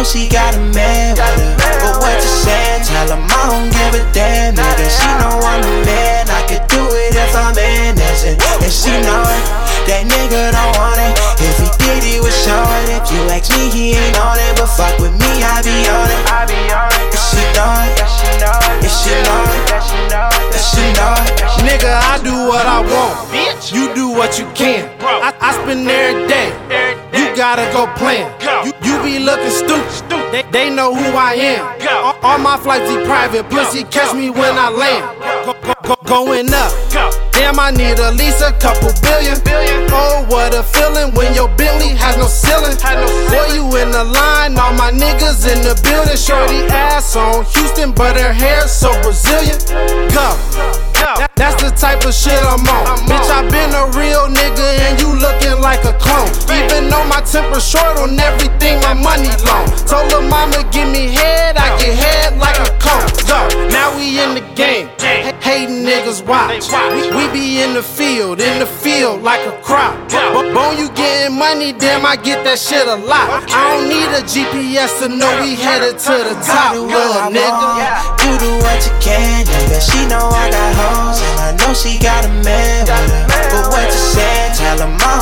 know she got a man with her. But what you saying? Tell him I don't give a damn, nigga. She know I'm a man. I could do it if I'm in this. And, she know it. That nigga don't want it. If he did, he would show it. If you ask me, he ain't on it. But fuck with me, I be on it. If she know it. If she know it. If she know it. Nigga, I do what I want. Bitch. You do what you can. I, I spend every day. You gotta go plan. You be looking stupid. They, they know who I am. All, all my flights be private. Pussy catch me when I land. Go, go, go, going up. Damn, I need at least a couple billion. Oh, what a feeling when your Bentley has no ceiling. Boy, you in the line, all my niggas in the building. Shorty ass on Houston, but her hair so Brazilian. Go. That's the type of shit I'm on. Bitch, I been a real nigga and you looking like a clone. Even though temper short on everything, my money long. Told her mama give me head, I get head like a cone. Go. Now we in the game. Hating niggas watch. We, we be in the field, in the field like a crop. But bone you getting money, damn I get that shit a lot. I don't need a GPS to know we headed to the top, do what nigga. You do what you can, nigga. She know I got hoes, and I know she got a man with her. But what you said, tell him I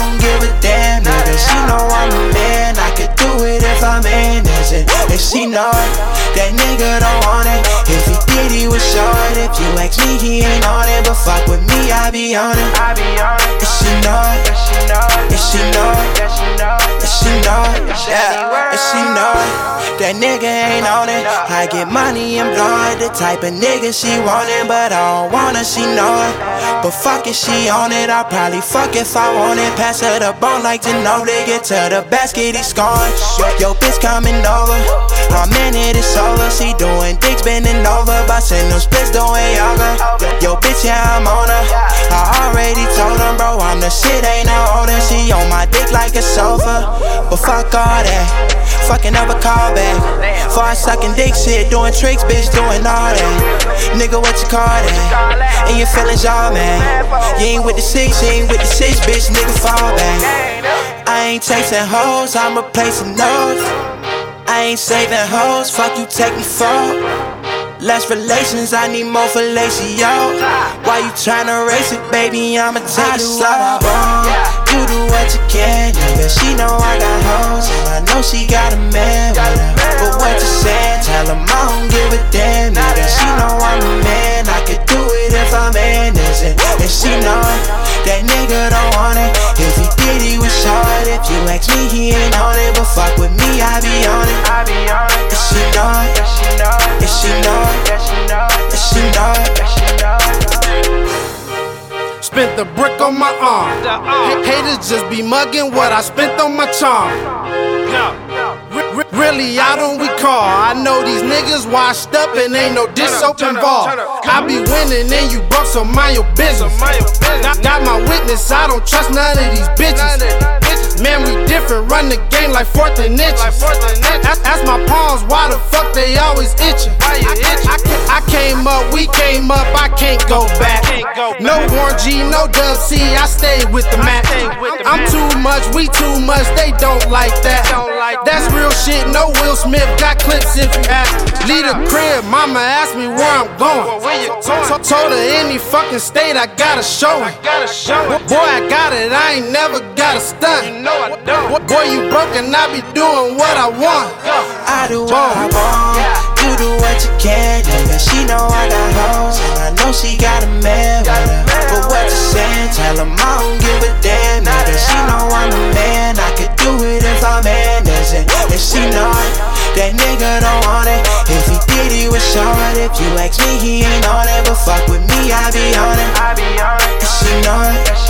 And she know it, that nigga don't want it. If he did, he was short. If you ask me, he ain't on it. But fuck with me, I be on it. And she know it, and she know it, and she know it, and she know it, yeah, and she know it. That nigga ain't on it. I get money and blow it. The type of nigga she want it, but I don't her, she know it. But fuck it, she on it. I'll probably fuck if I want it. Pass her the ball like to know they get to the basket, he scoring. Yo, bitch coming over. I'm in it, it's over. She doing dicks bending over. Bustin' them splits doing yoga. Yo, bitch, yeah, I'm on her. I already told him, bro, I'm the shit, ain't no older. She on my dick like a sofa. But fuck all that. Fucking never call back. Far sucking dick shit, doing tricks, bitch, doing all that. Nigga, what you call that? And your feelings all man. You ain't with the six, you ain't with the six, bitch, nigga, fall back. I ain't chasing hoes, I'm replacing those. I ain't saving hoes, fuck you take me for. Less relations, I need more fellatio. Why you tryna race it, baby? I'ma take it slow. With me, I be on it. And she know it, and she know it, and she know it. Spent the brick on my arm. Haters just be mugging what I spent on my charm. Re- re- Really, I don't recall. I know these niggas washed up and ain't no dish soap involved. I be winning and you broke, so mind your business. Got, got my witness, I don't trust none of these bitches. Man, we different, run the game like fourth and inches. Ask, ask my palms why the fuck they always itching. I, I, I came up, we came up, I can't go back. No Warren G, no Dub C, I stay with the Mac. I'm too much, we too much, they don't like that. That's real shit, no Will Smith, got clips if you ask. Lead a crib, mama asked me where I'm going. To- to- Told her any fucking state, I gotta show it. Boy, I got it, I ain't never got a stunt. Boy, boy, you broke and I be doing what I want. I do what I want. You do what you can, nigga. She know I got hoes, and I know she got a man with her. But what you saying? Tell him I don't give a damn, nigga. She know I'm a man, I could do it if I'm innocent. And she know it, that nigga don't want it. If he did, he was short. If you ask me, he ain't on it. But fuck with me, I be on it. And she know it, and she know it, and she know it.